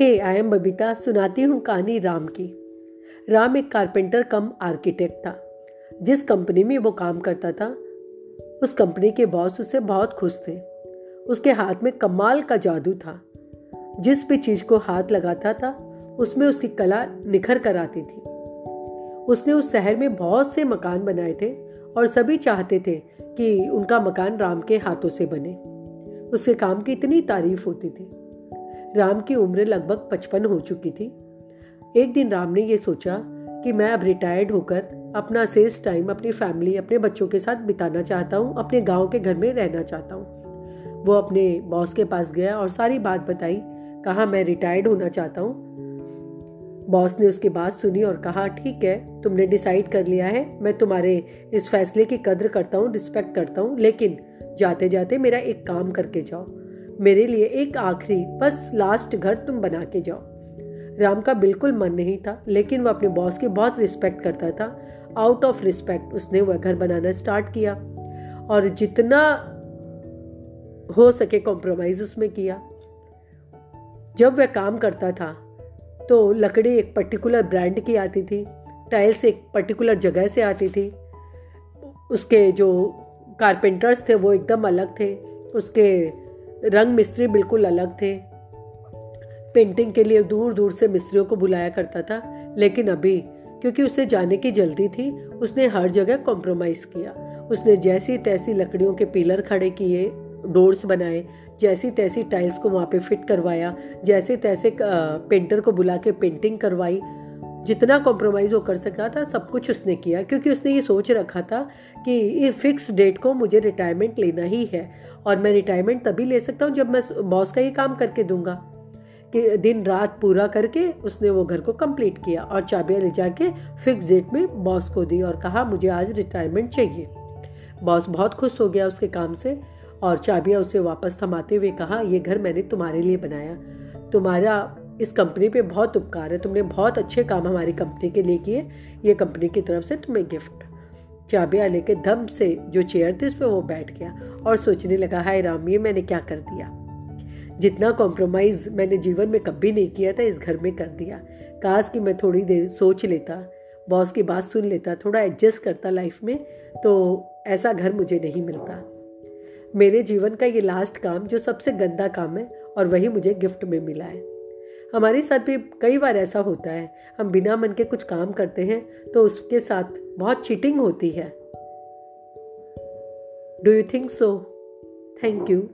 Hey I am Babita, सुनाती हूँ कहानी राम की। राम एक कारपेंटर कम आर्किटेक्ट था। जिस कंपनी में वो काम करता था, उस कंपनी के बॉस उससे बहुत खुश थे। उसके हाथ में कमाल का जादू था। जिस भी चीज़ को हाथ लगाता था, उसमें उसकी कला निखर कर आती थी। उसने उस शहर में बहुत से मकान बनाए थे और सभी चाहते थे कि उनका मकान राम के हाथों से बने। उसके काम की इतनी तारीफ़ होती थी। राम की उम्र लगभग पचपन हो चुकी थी। एक दिन राम ने यह सोचा कि मैं अब रिटायर्ड होकर अपना सेस टाइम अपनी फैमिली अपने बच्चों के साथ बिताना चाहता हूँ, अपने गाँव के घर में रहना चाहता हूँ। वो अपने बॉस के पास गया और सारी बात बताई, कहा, मैं रिटायर्ड होना चाहता हूँ। बॉस ने उसकी बात सुनी और कहा, ठीक है, तुमने डिसाइड कर लिया है, मैं तुम्हारे इस फैसले की कद्र करता हूँ रिस्पेक्ट करता हूँ, लेकिन जाते जाते मेरा एक काम करके जाओ। मेरे लिए एक आखिरी, बस लास्ट घर तुम बना के जाओ। राम का बिल्कुल मन नहीं था, लेकिन वह अपने बॉस की बहुत रिस्पेक्ट करता था। आउट ऑफ़ रिस्पेक्ट उसने वह घर बनाना स्टार्ट किया और जितना हो सके कॉम्प्रोमाइज उसमें किया। जब वह काम करता था तो लकड़ी एक पर्टिकुलर ब्रांड की आती थी टाइल्स एक पर्टिकुलर जगह से आती थी। उसके जो कारपेंटर्स थे, वो एकदम अलग थे। उसके रंग मिस्त्री बिल्कुल अलग थे। पेंटिंग के लिए दूर दूर से मिस्त्रियों को बुलाया करता था, लेकिन अभी, क्योंकि उसे जाने की जल्दी थी, उसने हर जगह कॉम्प्रोमाइज़ किया। उसने जैसी तैसी लकड़ियों के पिलर खड़े किए डोर्स बनाए, जैसी तैसी टाइल्स को वहाँ पे फिट करवाया, जैसे तैसे पेंटर को बुला के पेंटिंग करवाई जितना कॉम्प्रोमाइज़ वो कर सकता था, सब कुछ उसने किया, क्योंकि उसने ये सोच रखा था कि फिक्स डेट को मुझे रिटायरमेंट लेना ही है और मैं रिटायरमेंट तभी ले सकता हूँ जब मैं बॉस का ये काम करके दूँगा। कि दिन रात पूरा करके उसने वो घर को कंप्लीट किया और चाबियाँ ले जाके फिक्स डेट में बॉस को दी और कहा, मुझे आज रिटायरमेंट चाहिए। बॉस बहुत खुश हो गया उसके काम से और चाबियाँ उसे वापस थमाते हुए कहा, ये घर मैंने तुम्हारे लिए बनाया। तुम्हारा इस कंपनी पे बहुत उपकार है। तुमने बहुत अच्छे काम हमारी कंपनी के लिए किए। ये कंपनी की तरफ़ से तुम्हें गिफ्ट। चाबियाँ लेके दम से जो चेयर थी उस पर वो बैठ गया और सोचने लगा, हाय राम, ये मैंने क्या कर दिया? जितना कॉम्प्रोमाइज़ मैंने जीवन में कभी नहीं किया था, इस घर में कर दिया। काश कि मैं थोड़ी देर सोच लेता बॉस की बात सुन लेता, थोड़ा एडजस्ट करता लाइफ में तो ऐसा घर मुझे नहीं मिलता। मेरे जीवन का ये लास्ट काम, जो सबसे गंदा काम है, और वही मुझे गिफ्ट में मिला है। हमारे साथ भी कई बार ऐसा होता है। हम बिना मन के कुछ काम करते हैं तो उसके साथ बहुत चीटिंग होती है। Do you think so thank you